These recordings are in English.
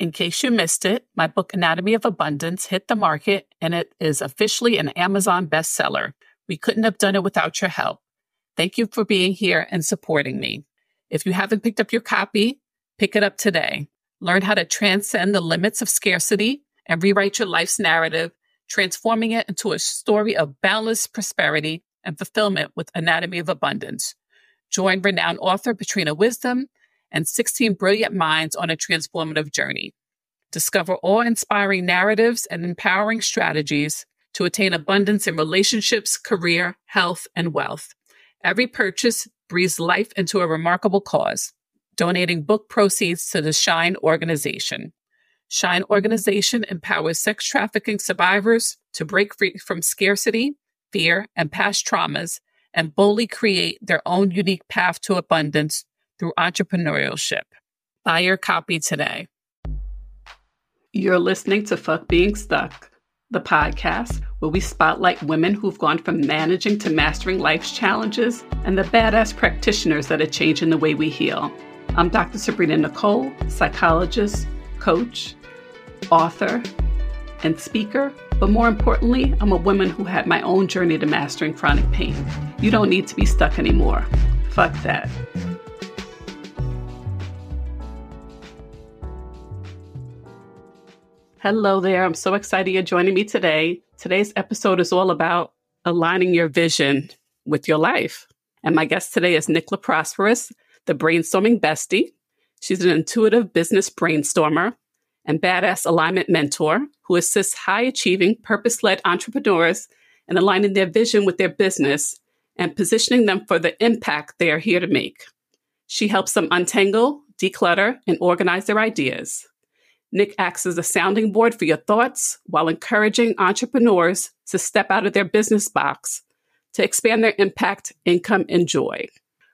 In case you missed it, my book Anatomy of Abundance hit the market and it is officially an Amazon bestseller. We couldn't have done it without your help. Thank you for being here and supporting me. If you haven't picked up your copy, pick it up today. Learn how to transcend the limits of scarcity and rewrite your life's narrative, transforming it into a story of boundless prosperity and fulfillment with Anatomy of Abundance. Join renowned author Patrina Wisdom and 16 brilliant minds on a transformative journey. Discover awe inspiring narratives and empowering strategies to attain abundance in relationships, career, health, and wealth. Every purchase breathes life into a remarkable cause, donating book proceeds to the Shine organization. Shine organization empowers sex trafficking survivors to break free from scarcity, fear, and past traumas and boldly create their own unique path to abundance through entrepreneurship. Buy your copy today. You're listening to Fuck Being Stuck, the podcast where we spotlight women who've gone from managing to mastering life's challenges and the badass practitioners that are changing the way we heal. I'm Dr. Sabrina Nichole, psychologist, coach, author, and speaker. But more importantly, I'm a woman who had my own journey to mastering chronic pain. You don't need to be stuck anymore. Fuck that. Hello there. I'm so excited you're joining me today. Today's episode is all about aligning your vision with your life. And my guest today is Nic LaProsperous, the brainstorming bestie. She's an intuitive business brainstormer and badass alignment mentor who assists high achieving, purpose led entrepreneurs in aligning their vision with their business and positioning them for the impact they are here to make. She helps them untangle, declutter, and organize their ideas. Nic acts as a sounding board for your thoughts while encouraging entrepreneurs to step out of their business box to expand their impact, income, and joy.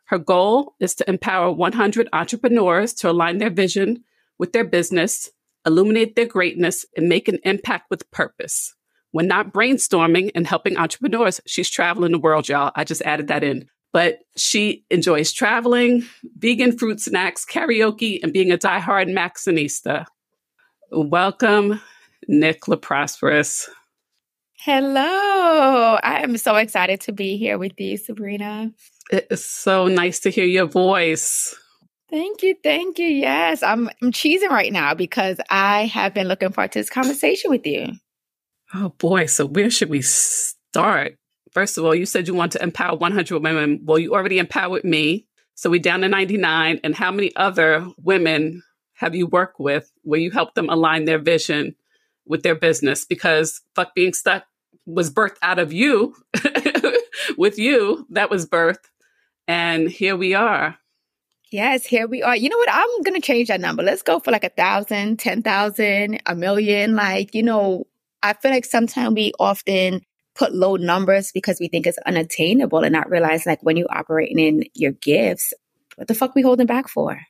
Her goal is to empower 100 entrepreneurs to align their vision with their business, illuminate their greatness, and make an impact with purpose. When not brainstorming and helping entrepreneurs, she's traveling the world, y'all. I just added that in. But she enjoys traveling, vegan fruit snacks, karaoke, and being a diehard Maxinista. Welcome, Nic LaProsperous. Hello. I am so excited to be here with you, Sabrina. It's so nice to hear your voice. Thank you. Thank you. Yes, I'm, I'm cheesing right now because I have been looking forward to this conversation with you. Oh, boy. So, where should we start? First of all, you said you want to empower 100 women. Well, you already empowered me. So, we down to 99. And how many other women have you worked with where you help them align their vision with their business? Because fuck being stuck was birthed out of you, with you, that was birth. And here we are. Yes, here we are. You know what? I'm going to change that number. Let's go for like a thousand, ten thousand, a million. Like, you know, I feel like sometimes we often put low numbers because we think it's unattainable and not realize like when you're operating in your gifts, what the fuck we holding back for?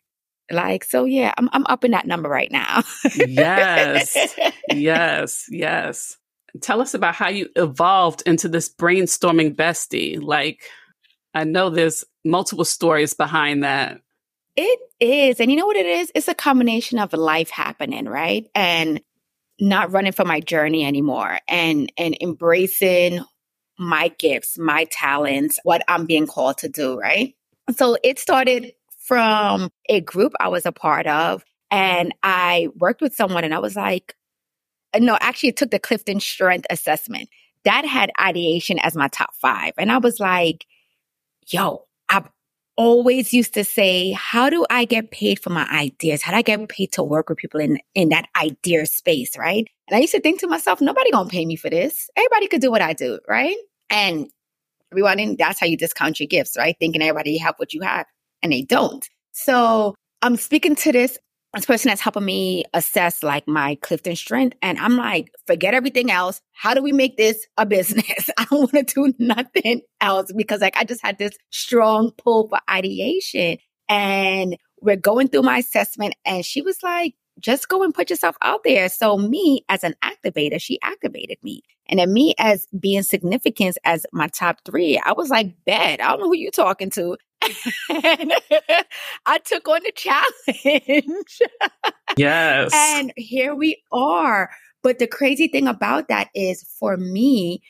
Like, so yeah, I'm I'm up in that number right now. yes. Yes. Yes. Tell us about how you evolved into this brainstorming bestie. Like, I know there's multiple stories behind that. It is. And you know what it is? It's a combination of life happening, right? And not running for my journey anymore and and embracing my gifts, my talents, what I'm being called to do, right? So it started from a group I was a part of. And I worked with someone and I was like, no, actually, it took the Clifton Strength Assessment. That had ideation as my top five. And I was like, yo, I've always used to say, how do I get paid for my ideas? How do I get paid to work with people in, in that idea space? Right. And I used to think to myself, nobody gonna pay me for this. Everybody could do what I do. Right. And everyone, that's how you discount your gifts, right? Thinking everybody have what you have and they don't. So I'm speaking to this this person that's helping me assess like my Clifton strength. And I'm like, forget everything else. How do we make this a business? I don't want to do nothing else because like I just had this strong pull for ideation. And we're going through my assessment and she was like, just go and put yourself out there. So me as an activator, she activated me. And then me as being significant as my top three, I was like, bet, I don't know who you're talking to. and I took on the challenge. yes. And here we are. But the crazy thing about that is for me,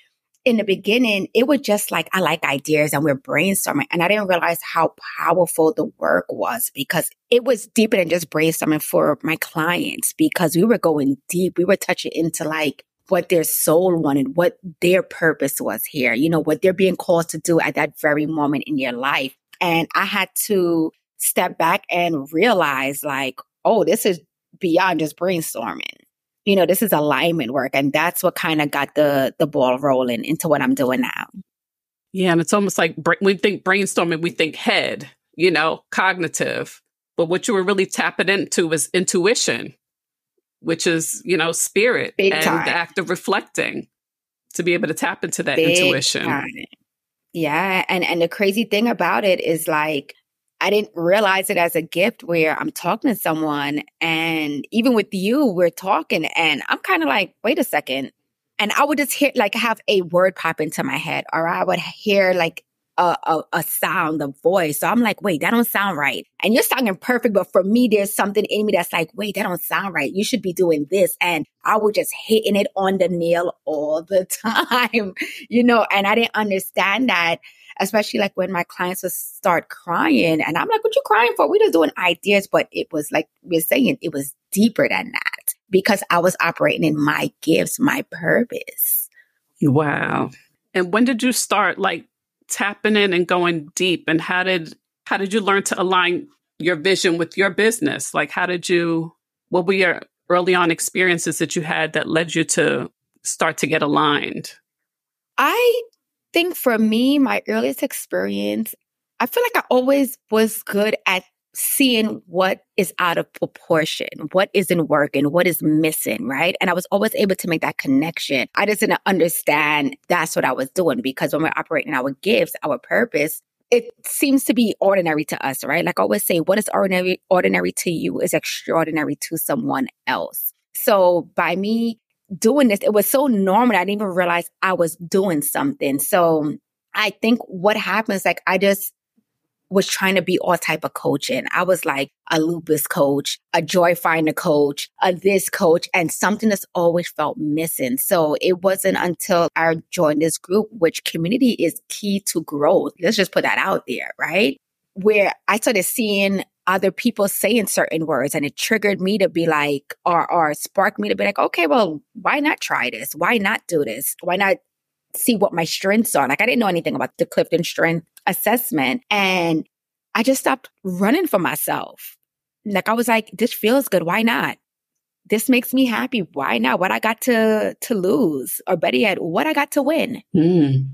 in the beginning, it was just like, I like ideas and we're brainstorming. And I didn't realize how powerful the work was because it was deeper than just brainstorming for my clients because we were going deep. We were touching into like what their soul wanted, what their purpose was here, you know, what they're being called to do at that very moment in your life. And I had to step back and realize like, oh, this is beyond just brainstorming you know, this is alignment work. And that's what kind of got the, the ball rolling into what I'm doing now. Yeah. And it's almost like we think brainstorming, we think head, you know, cognitive. But what you were really tapping into was intuition, which is, you know, spirit Big and time. the act of reflecting to be able to tap into that Big intuition. Time. Yeah. And and the crazy thing about it is like I didn't realize it as a gift where I'm talking to someone and even with you, we're talking and I'm kind of like, wait a second. And I would just hear like have a word pop into my head or I would hear like a, a, a, sound, a voice. So I'm like, wait, that don't sound right. And you're sounding perfect. But for me, there's something in me that's like, wait, that don't sound right. You should be doing this. And I was just hitting it on the nail all the time, you know, and I didn't understand that especially like when my clients would start crying and I'm like, what you crying for? We're just doing ideas, but it was like we're saying, it was deeper than that because I was operating in my gifts, my purpose. Wow. And when did you start like tapping in and going deep? And how did how did you learn to align your vision with your business? Like how did you what were your early on experiences that you had that led you to start to get aligned? I think for me, my earliest experience, I feel like I always was good at seeing what is out of proportion, what isn't working, what is missing, right? And I was always able to make that connection. I just didn't understand that's what I was doing because when we're operating our gifts, our purpose, it seems to be ordinary to us, right? Like I always say, what is ordinary ordinary to you is extraordinary to someone else. So by me doing this. It was so normal. I didn't even realize I was doing something. So I think what happens, like I just was trying to be all type of coaching. I was like a lupus coach, a joy finder coach, a this coach, and something that's always felt missing. So it wasn't until I joined this group, which community is key to growth. Let's just put that out there, right? Where I started seeing other people saying certain words and it triggered me to be like or or sparked me to be like okay well why not try this? Why not do this? Why not see what my strengths are? Like i didn't know anything about the clifton strength assessment and i just stopped running for myself. Like i was like this feels good. Why not? This makes me happy. Why not? What i got to to lose? Or better yet what i got to win. Mm.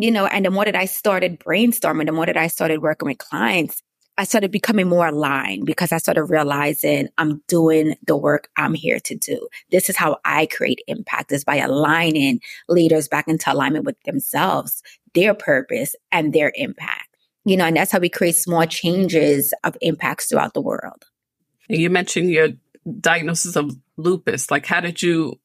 You know and the more that i started brainstorming the more that i started working with clients I started becoming more aligned because I started realizing I'm doing the work I'm here to do. This is how I create impact is by aligning leaders back into alignment with themselves, their purpose and their impact. You know, and that's how we create small changes of impacts throughout the world. You mentioned your diagnosis of lupus. Like how did you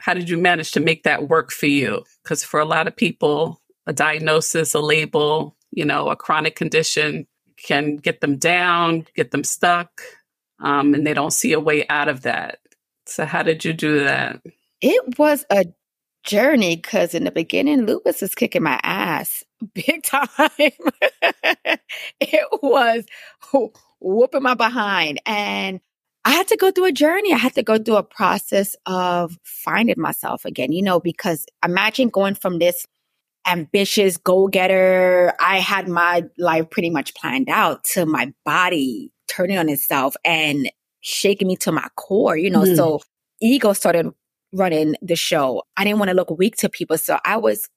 how did you manage to make that work for you? Because for a lot of people, a diagnosis, a label, you know, a chronic condition can get them down, get them stuck, um, and they don't see a way out of that. So, how did you do that? It was a journey because in the beginning, lupus is kicking my ass big time. it was whooping my behind. And I had to go through a journey. I had to go through a process of finding myself again, you know, because imagine going from this ambitious go getter. I had my life pretty much planned out to my body turning on itself and shaking me to my core, you know. Mm. So ego started running the show. I didn't want to look weak to people. So I was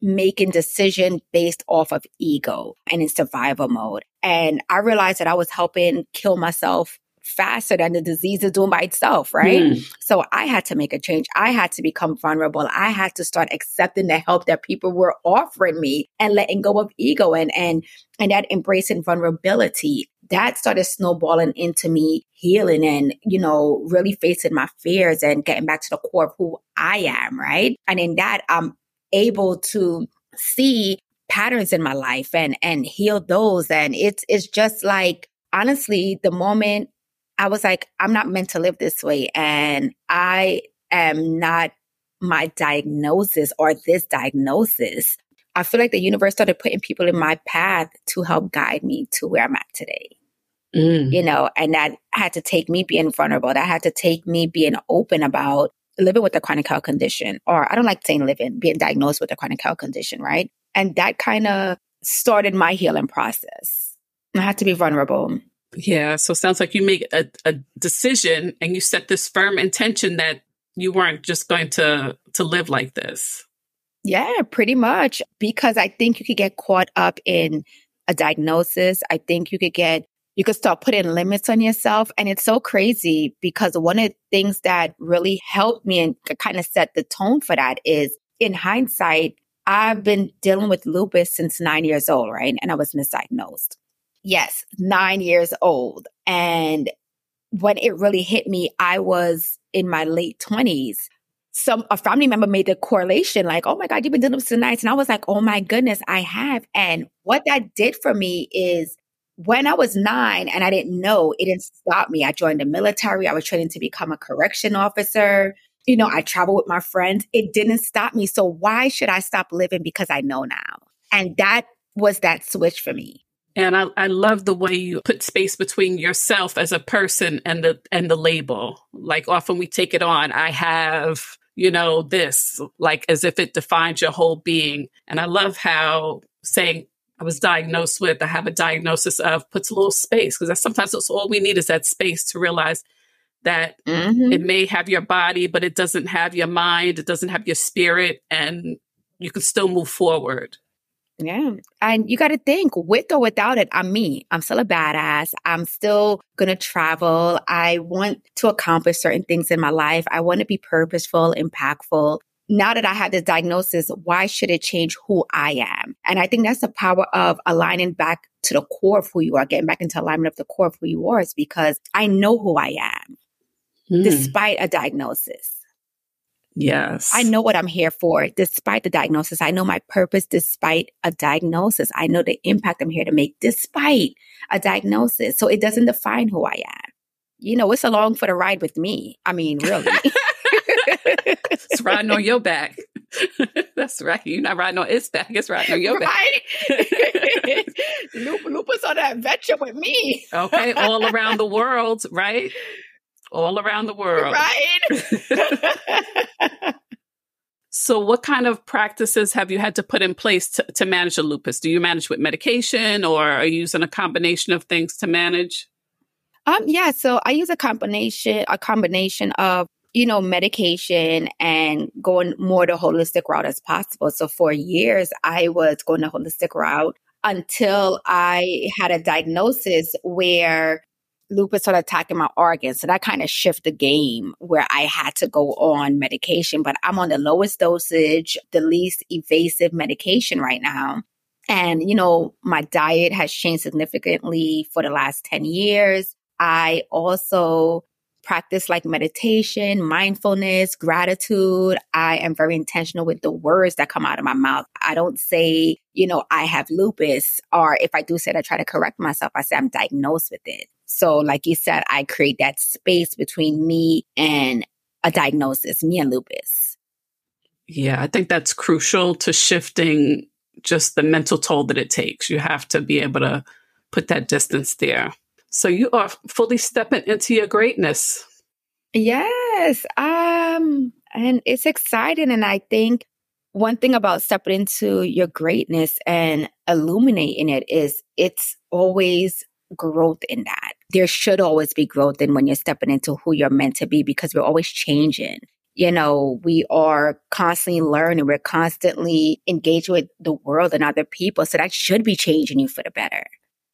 making decision based off of ego and in survival mode. And I realized that I was helping kill myself faster than the disease is doing by itself, right? Mm. So I had to make a change. I had to become vulnerable. I had to start accepting the help that people were offering me and letting go of ego and and and that embracing vulnerability. that started snowballing into me healing and, you know, really facing my fears and getting back to the core of who I am, right? And in that, I'm able to see patterns in my life and and heal those and it's it's just like honestly the moment I was like I'm not meant to live this way and I am not my diagnosis or this diagnosis I feel like the universe started putting people in my path to help guide me to where I'm at today. Mm. You know, and that had to take me being vulnerable. That had to take me being open about living with a chronic health condition, or I don't like saying living, being diagnosed with a chronic health condition, right? And that kind of started my healing process. I had to be vulnerable. Yeah. So it sounds like you make a, a decision and you set this firm intention that you weren't just going to to live like this. Yeah, pretty much. Because I think you could get caught up in a diagnosis. I think you could get, you could start putting limits on yourself. And it's so crazy because one of the things that really helped me and kind of set the tone for that is in hindsight, I've been dealing with lupus since nine years old, right? And I was misdiagnosed. Yes, nine years old. And when it really hit me, I was in my late 20s some a family member made the correlation like, oh my God, you've been doing this tonight. And I was like, oh my goodness, I have. And what that did for me is when I was nine and I didn't know, it didn't stop me. I joined the military. I was training to become a correction officer. You know, I travel with my friends. It didn't stop me. So why should I stop living because I know now? And that was that switch for me. And I, I love the way you put space between yourself as a person and the and the label. Like often we take it on. I have you know, this, like as if it defines your whole being. And I love how saying I was diagnosed with, I have a diagnosis of puts a little space because that sometimes that's all we need is that space to realize that mm-hmm. it may have your body, but it doesn't have your mind, it doesn't have your spirit, and you can still move forward. Yeah. And you got to think with or without it, I'm me. I'm still a badass. I'm still going to travel. I want to accomplish certain things in my life. I want to be purposeful, impactful. Now that I have this diagnosis, why should it change who I am? And I think that's the power of aligning back to the core of who you are, getting back into alignment of the core of who you are is because I know who I am mm. despite a diagnosis. Yes. I know what I'm here for despite the diagnosis. I know my purpose despite a diagnosis. I know the impact I'm here to make despite a diagnosis. So it doesn't define who I am. You know, it's along for the ride with me. I mean, really. it's riding on your back. That's right. You're not riding on its back. It's riding on your right? back. Lupus on that adventure with me. okay. All around the world, right? All around the world. Right. so, what kind of practices have you had to put in place to, to manage the lupus? Do you manage with medication or are you using a combination of things to manage? Um, yeah, so I use a combination, a combination of, you know, medication and going more the holistic route as possible. So for years, I was going the holistic route until I had a diagnosis where lupus started attacking my organs. So that kind of shifted the game where I had to go on medication, but I'm on the lowest dosage, the least evasive medication right now. And, you know, my diet has changed significantly for the last 10 years. I also practice like meditation, mindfulness, gratitude. I am very intentional with the words that come out of my mouth. I don't say, you know, I have lupus, or if I do say it, I try to correct myself. I say I'm diagnosed with it. So, like you said, I create that space between me and a diagnosis, me and lupus. Yeah, I think that's crucial to shifting just the mental toll that it takes. You have to be able to put that distance there. So you are fully stepping into your greatness. Yes. Um and it's exciting and I think one thing about stepping into your greatness and illuminating it is it's always growth in that. There should always be growth in when you're stepping into who you're meant to be because we're always changing. You know, we are constantly learning. We're constantly engaged with the world and other people. So that should be changing you for the better.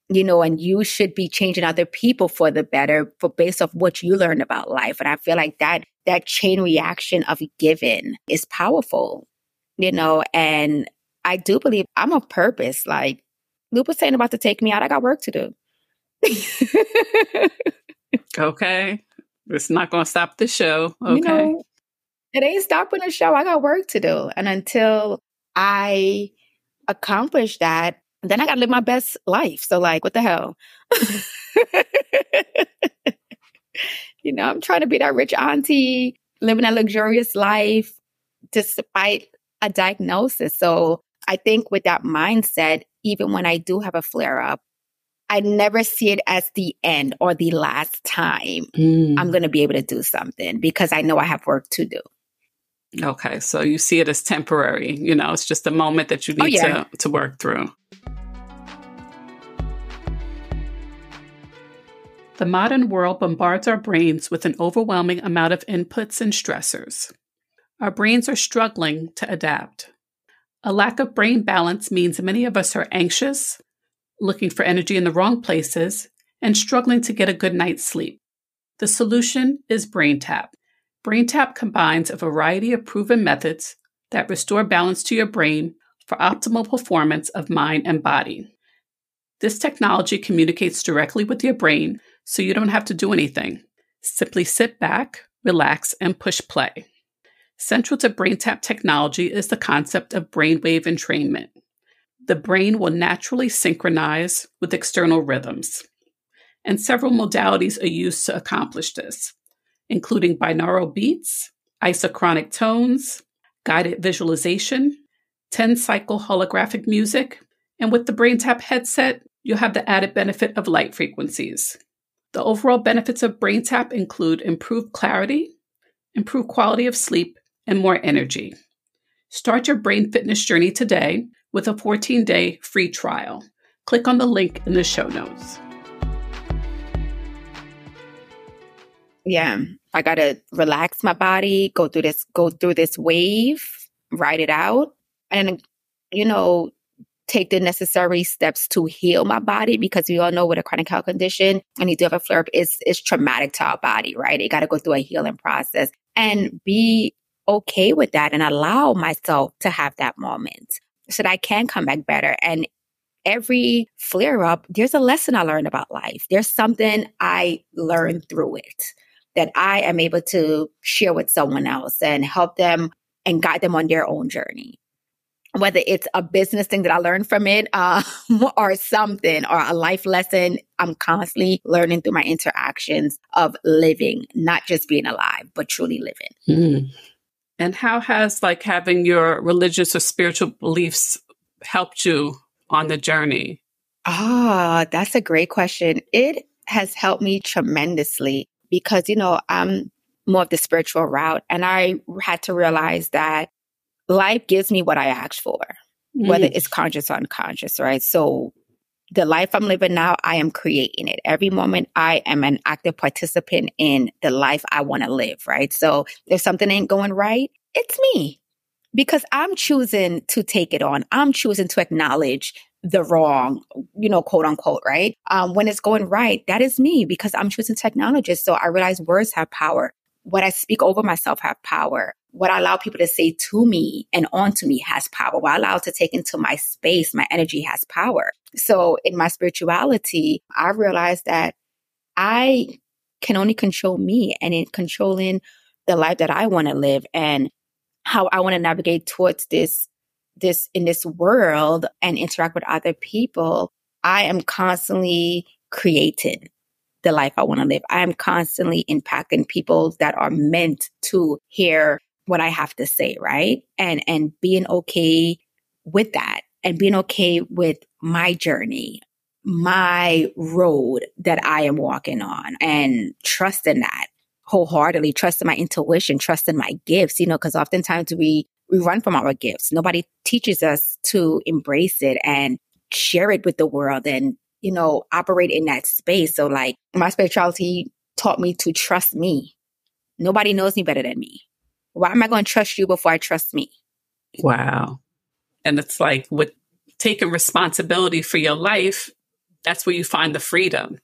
You know, and you should be changing other people for the better for based off what you learned about life. And I feel like that that chain reaction of giving is powerful. You know, and I do believe I'm a purpose. Like lupus saying about to take me out. I got work to do okay. It's not going to stop the show. Okay. You know, it ain't stopping the show. I got work to do. And until I accomplish that, then I got to live my best life. So, like, what the hell? you know, I'm trying to be that rich auntie, living a luxurious life despite a diagnosis. So, I think with that mindset, even when I do have a flare up, I never see it as the end or the last time mm. I'm going to be able to do something because I know I have work to do. Okay. So you see it as temporary. You know, it's just a moment that you oh, need oh, yeah. to, to work through. The modern world bombards our brains with an overwhelming amount of inputs and stressors. Our brains are struggling to adapt. A lack of brain balance means many of us are anxious, looking for energy in the wrong places, and struggling to get a good night's sleep. The solution is BrainTap. BrainTap combines a variety of proven methods that restore balance to your brain for optimal performance of mind and body. This technology communicates directly with your brain, so you don't have to do anything. Simply sit back, relax, and push play. Central to BrainTap technology is the concept of brainwave entrainment. The brain will naturally synchronize with external rhythms, and several modalities are used to accomplish this, including binaural beats, isochronic tones, guided visualization, 10 cycle holographic music, and with the BrainTap headset, you'll have the added benefit of light frequencies. The overall benefits of BrainTap include improved clarity, improved quality of sleep, and more energy. Start your brain fitness journey today with a 14 day free trial. Click on the link in the show notes. Yeah, I got to relax my body, go through this go through this wave, ride it out and you know, take the necessary steps to heal my body because we all know with a chronic health condition and you do have a flare up, it's, it's traumatic to our body, right? It got to go through a healing process and be okay with that and allow myself to have that moment so that I can come back better. And every flare up, there's a lesson I learned about life. There's something I learned through it that I am able to share with someone else and help them and guide them on their own journey. Whether it's a business thing that I learned from it uh, or something or a life lesson, I'm constantly learning through my interactions of living, not just being alive, but truly living. Mm. And how has like having your religious or spiritual beliefs helped you on the journey? Ah, oh, that's a great question. It has helped me tremendously because, you know, I'm more of the spiritual route and I had to realize that life gives me what I ask for, mm. whether it's conscious or unconscious, right? So the life I'm living now, I am creating it. Every moment I am an active participant in the life I want to live, right? So if something ain't going right, it's me because I'm choosing to take it on. I'm choosing to acknowledge the wrong, you know, quote unquote, right? Um, when it's going right, that is me because I'm choosing technology. So I realize words have power. What I speak over myself have power what I allow people to say to me and onto me has power. What I allow to take into my space, my energy has power. So in my spirituality, I realized that I can only control me and in controlling the life that I want to live and how I want to navigate towards this, this in this world and interact with other people. I am constantly creating the life I want to live. I am constantly impacting people that are meant to hear what I have to say, right? And and being okay with that and being okay with my journey, my road that I am walking on and trusting that wholeheartedly, trusting my intuition, trusting my gifts, you know, because oftentimes we we run from our gifts. Nobody teaches us to embrace it and share it with the world and, you know, operate in that space. So like my spirituality taught me to trust me. Nobody knows me better than me. Why am I going to trust you before I trust me? Wow. And it's like with taking responsibility for your life, that's where you find the freedom.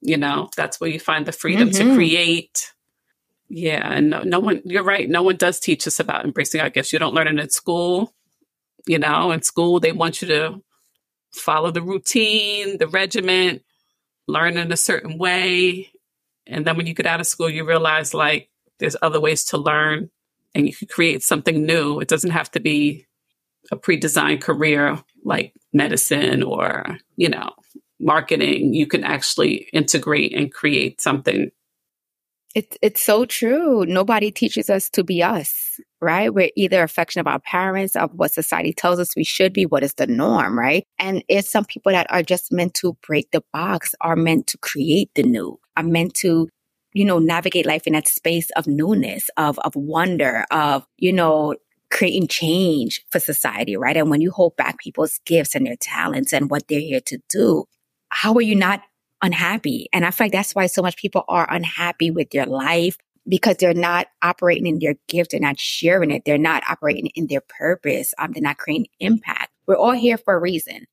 You know, that's where you find the freedom mm-hmm. to create. Yeah. And no, no one, you're right. No one does teach us about embracing our gifts. You don't learn it in school. You know, in school, they want you to follow the routine, the regiment, learn in a certain way. And then when you get out of school, you realize like there's other ways to learn and you can create something new. It doesn't have to be a pre designed career like medicine or, you know, marketing. You can actually integrate and create something it's it's so true. Nobody teaches us to be us, right? We're either a of our parents, of what society tells us we should be, what is the norm, right? And it's some people that are just meant to break the box, are meant to create the new, are meant to, you know, navigate life in that space of newness, of of wonder, of, you know, creating change for society, right? And when you hold back people's gifts and their talents and what they're here to do, how are you not unhappy. And I feel like that's why so much people are unhappy with their life because they're not operating in their gift. They're not sharing it. They're not operating in their purpose. Um, they're not creating impact. We're all here for a reason.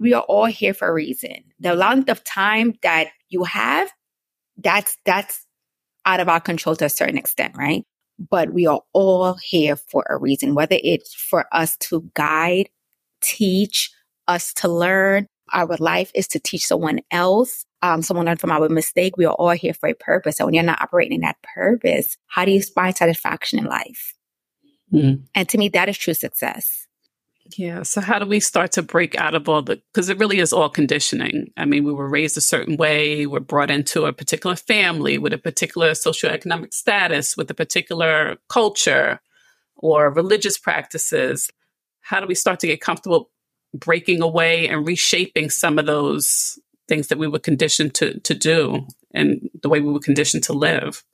We are all here for a reason. The length of time that you have, that's, that's out of our control to a certain extent, right? But we are all here for a reason, whether it's for us to guide, teach, us to learn, our life is to teach someone else, um, someone learn from our mistake. We are all here for a purpose. And when you're not operating in that purpose, how do you find satisfaction in life? Mm. And to me, that is true success. Yeah. So how do we start to break out of all the, because it really is all conditioning. I mean, we were raised a certain way. We're brought into a particular family with a particular socioeconomic status, with a particular culture or religious practices. How do we start to get comfortable breaking away and reshaping some of those things that we were conditioned to to do and the way we were conditioned to live?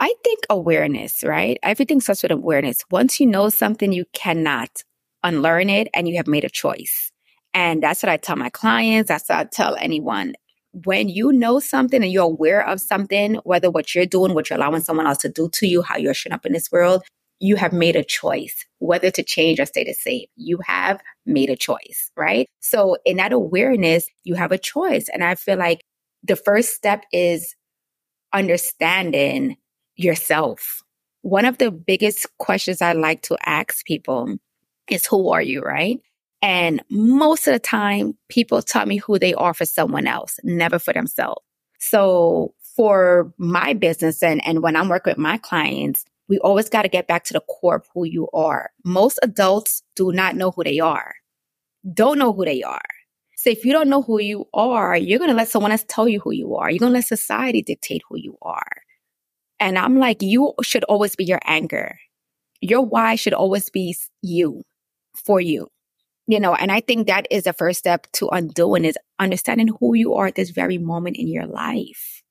I think awareness, right? Everything starts with awareness. Once you know something, you cannot unlearn it and you have made a choice. And that's what I tell my clients. That's what I tell anyone. When you know something and you're aware of something, whether what you're doing, what you're allowing someone else to do to you, how you're showing up in this world, you have made a choice whether to change or stay the same. You have made a choice, right? So in that awareness, you have a choice. And I feel like the first step is understanding yourself. One of the biggest questions I like to ask people is who are you, right? And most of the time, people tell me who they are for someone else, never for themselves. So for my business and, and when I'm working with my clients, we always got to get back to the core of who you are. Most adults do not know who they are, don't know who they are. So if you don't know who you are, you're going to let someone else tell you who you are. You're going to let society dictate who you are. And I'm like, you should always be your anchor. Your why should always be you for you. You know, and I think that is the first step to undoing is understanding who you are at this very moment in your life.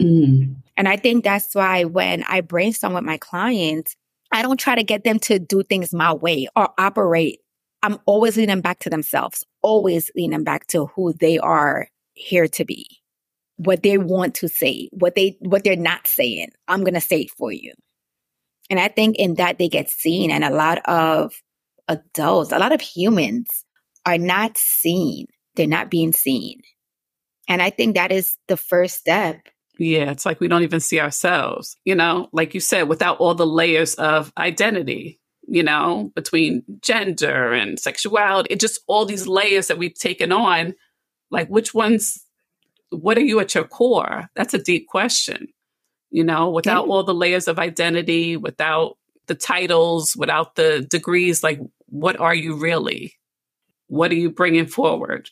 Mm. And I think that's why when I brainstorm with my clients, I don't try to get them to do things my way or operate. I'm always leading them back to themselves, always leading them back to who they are here to be, what they want to say, what they, what they're not saying. I'm going to say it for you. And I think in that they get seen and a lot of adults, a lot of humans are not seen. They're not being seen. And I think that is the first step yeah, it's like we don't even see ourselves, you know, like you said, without all the layers of identity, you know, between gender and sexuality, it just all these layers that we've taken on. Like, which ones, what are you at your core? That's a deep question, you know, without yeah. all the layers of identity, without the titles, without the degrees, like, what are you really? What are you bringing forward?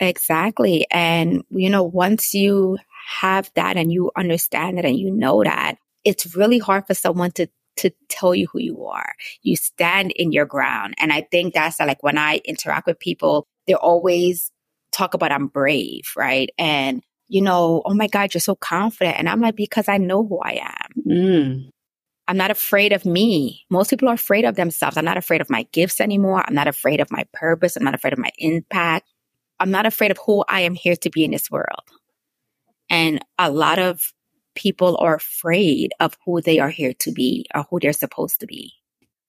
Exactly. And, you know, once you have that and you understand it and you know that, it's really hard for someone to to tell you who you are. You stand in your ground. And I think that's like when I interact with people, they always talk about I'm brave, right? And, you know, oh my God, you're so confident. And I'm like, because I know who I am. Mm. I'm not afraid of me. Most people are afraid of themselves. I'm not afraid of my gifts anymore. I'm not afraid of my purpose. I'm not afraid of my impact. I'm not afraid of who I am here to be in this world. And a lot of people are afraid of who they are here to be or who they're supposed to be.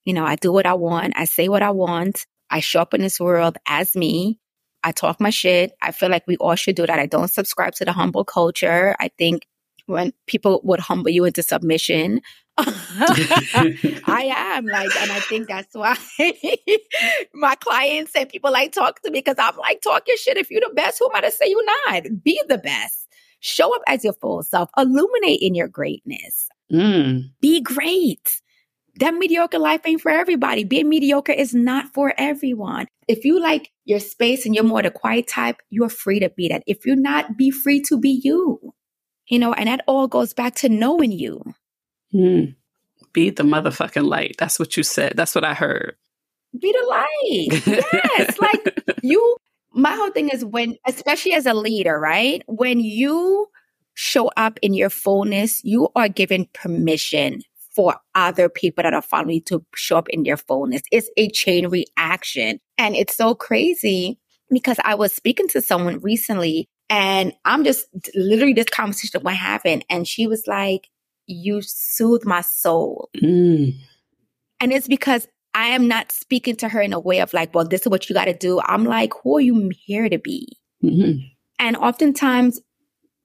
You know, I do what I want. I say what I want. I show up in this world as me. I talk my shit. I feel like we all should do that. I don't subscribe to the humble culture. I think when people would humble you into submission. I am like, and I think that's why my clients and people like talk to me because I'm like, talk your shit. If you're the best, who am I to say you're not? Be the best. Show up as your full self. Illuminate in your greatness. Mm. Be great. That mediocre life ain't for everybody. Being mediocre is not for everyone. If you like your space and you're more the quiet type, you're free to be that. If you're not, be free to be you. You know, and that all goes back to knowing you. Mm. Be the motherfucking light. That's what you said. That's what I heard. Be the light. Yes. like you, my whole thing is when, especially as a leader, right? When you show up in your fullness, you are given permission for other people that are following you to show up in their fullness. It's a chain reaction. And it's so crazy because I was speaking to someone recently and I'm just literally this conversation we're having. And she was like, You soothe my soul. Mm. And it's because I am not speaking to her in a way of like, well, this is what you got to do. I'm like, who are you here to be? Mm-hmm. And oftentimes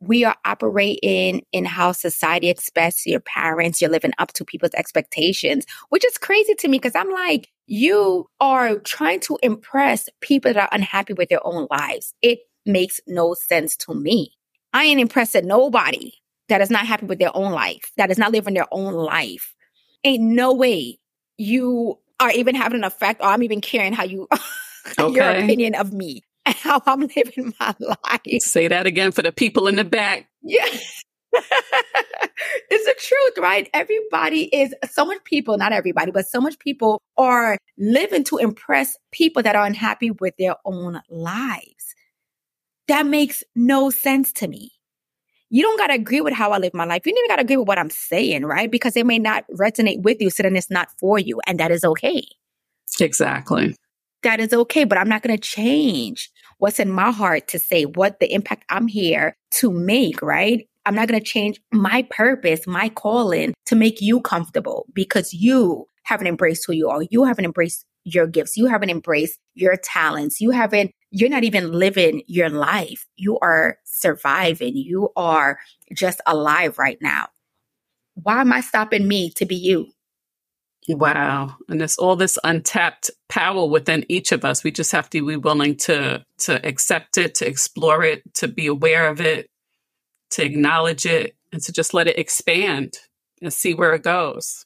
we are operating in how society expects your parents, you're living up to people's expectations, which is crazy to me because I'm like, you are trying to impress people that are unhappy with their own lives. It makes no sense to me. I ain't impressing nobody that is not happy with their own life, that is not living their own life. Ain't no way you are even having an effect or I'm even caring how you okay. your opinion of me and how I'm living my life. Say that again for the people in the back. Yeah. it's the truth, right? Everybody is so much people, not everybody, but so much people are living to impress people that are unhappy with their own lives. That makes no sense to me. You don't got to agree with how I live my life. You don't even got to agree with what I'm saying, right? Because it may not resonate with you. So then it's not for you. And that is okay. Exactly that is okay, but I'm not going to change what's in my heart to say what the impact I'm here to make, right? I'm not going to change my purpose, my calling to make you comfortable because you haven't embraced who you are. You haven't embraced your gifts. You haven't embraced your talents. You haven't, you're not even living your life. You are surviving. You are just alive right now. Why am I stopping me to be you? Wow. And there's all this untapped power within each of us. We just have to be willing to to accept it, to explore it, to be aware of it, to acknowledge it, and to just let it expand and see where it goes.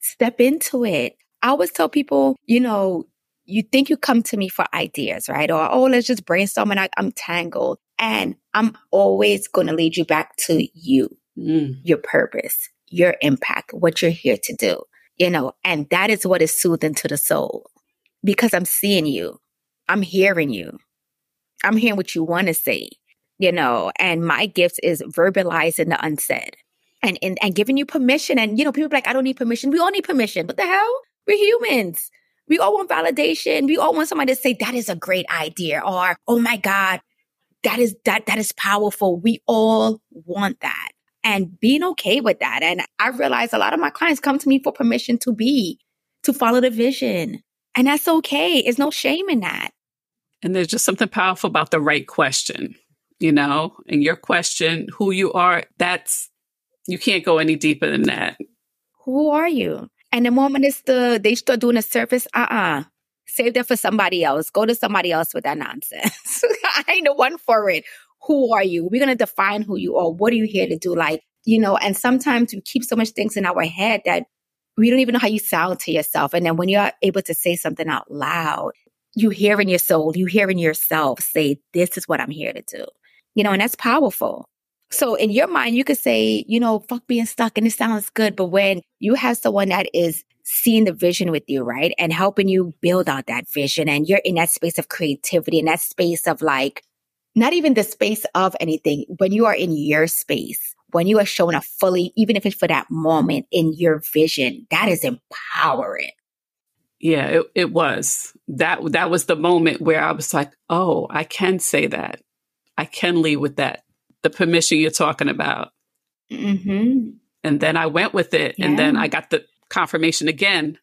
Step into it. I always tell people, you know, you think you come to me for ideas, right? Or, oh, let's just brainstorm and I, am tangled. And I'm always going to lead you back to you, mm. your purpose, your impact, what you're here to do you know, and that is what is soothing to the soul because I'm seeing you, I'm hearing you, I'm hearing what you want to say, you know, and my gift is verbalizing the unsaid and, and, and giving you permission. And, you know, people like, I don't need permission. We all need permission. What the hell? We're humans. We all want validation. We all want somebody to say that is a great idea or, oh my God, that is, that, that is powerful. We all want that and being okay with that. And I realized a lot of my clients come to me for permission to be, to follow the vision. And that's okay. There's no shame in that. And there's just something powerful about the right question, you know, and your question, who you are, that's, you can't go any deeper than that. Who are you? And the moment it's the, they start doing a service, uh uh-uh. uh Save that for somebody else. Go to somebody else with that nonsense. I ain't the one for it who are you? We're to define who you are. What are you here to do? Like, you know, and sometimes we keep so much things in our head that we don't even know how you sound to yourself. And then when you're able to say something out loud, you hear in your soul, you hear in yourself say, this is what I'm here to do. You know, and that's powerful. So in your mind, you could say, you know, fuck being stuck and it sounds good. But when you have someone that is seeing the vision with you, right? And helping you build out that vision and you're in that space of creativity and that space of like, not even the space of anything, when you are in your space, when you are showing up fully, even if it's for that moment in your vision, that is empowering. Yeah, it, it was. That that was the moment where I was like, oh, I can say that. I can lead with that. The permission you're talking about. Mm-hmm. And then I went with it. Yeah. And then I got the confirmation again.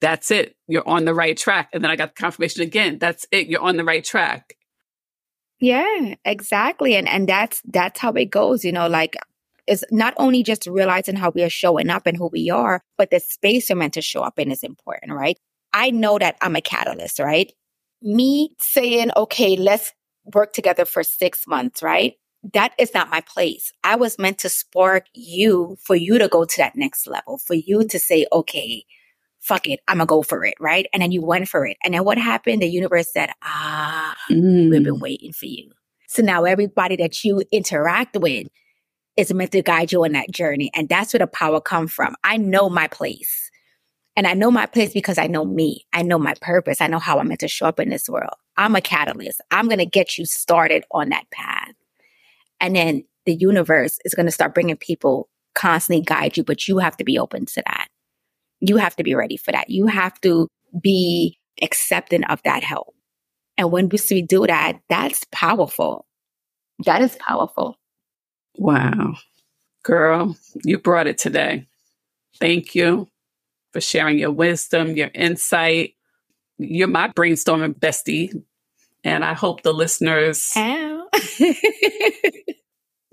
That's it. You're on the right track. And then I got the confirmation again. That's it. You're on the right track. Yeah, exactly. And and that's that's how it goes, you know, like it's not only just realizing how we are showing up and who we are, but the space we're meant to show up in is important, right? I know that I'm a catalyst, right? Me saying, okay, let's work together for six months, right? That is not my place. I was meant to spark you for you to go to that next level, for you to say, okay, fuck it, I'm gonna go for it, right? And then you went for it. And then what happened? The universe said, ah, mm. we've been mm. waiting for you. So now everybody that you interact with is meant to guide you on that journey. And that's where the power comes from. I know my place. And I know my place because I know me. I know my purpose. I know how I'm meant to show up in this world. I'm a catalyst. I'm going to get you started on that path. And then the universe is going to start bringing people constantly guide you, but you have to be open to that. You have to be ready for that. You have to be accepting of that help. And when we do that, that's powerful. That is powerful. Wow. Girl, you brought it today. Thank you for sharing your wisdom, your insight. You're my brainstorming bestie. And I hope the listeners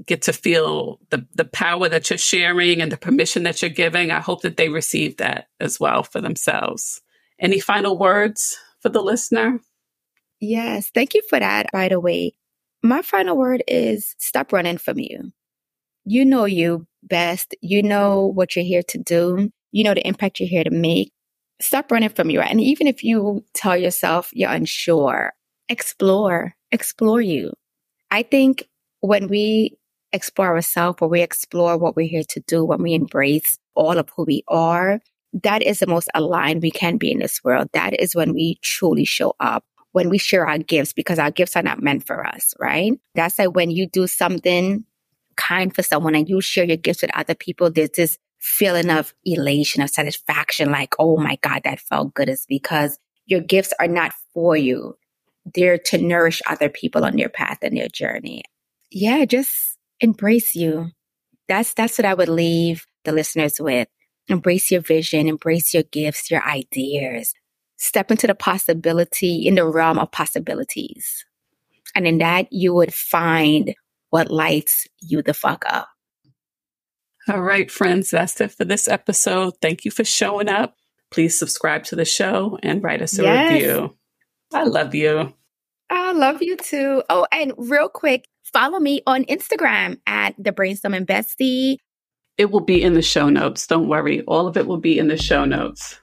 get to feel the, the power that you're sharing and the permission that you're giving. I hope that they receive that as well for themselves. Any final words for the listener? Yes. Thank you for that, by the way. My final word is stop running from you. You know you best. You know what you're here to do. You know the impact you're here to make. Stop running from you. And even if you tell yourself you're unsure, explore, explore you. I think when we explore ourselves, when we explore what we're here to do, when we embrace all of who we are, that is the most aligned we can be in this world. That is when we truly show up, when we share our gifts, because our gifts are not meant for us, right? That's like when you do something kind for someone and you share your gifts with other people, there's this feeling of elation, of satisfaction, like, oh my God, that felt good, is because your gifts are not for you. They're to nourish other people on their path and their journey. Yeah, just embrace you. That's that's what I would leave the listeners with. Embrace your vision, embrace your gifts, your ideas. Step into the possibility in the realm of possibilities. And in that you would find what lights you the fuck up. All right, friends, that's it for this episode. Thank you for showing up. Please subscribe to the show and write us a yes. review. I love you. I love you too. Oh, and real quick, follow me on Instagram at the Brainstorming Bestie. It will be in the show notes. Don't worry. All of it will be in the show notes.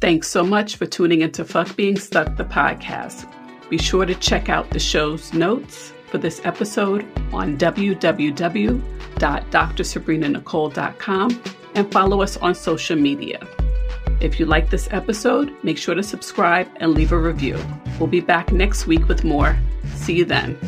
Thanks so much for tuning into Fuck Being Stuck, the podcast. Be sure to check out the show's notes for this episode on www.drsabrinanichole.com and follow us on social media. If you like this episode, make sure to subscribe and leave a review. We'll be back next week with more. See you then.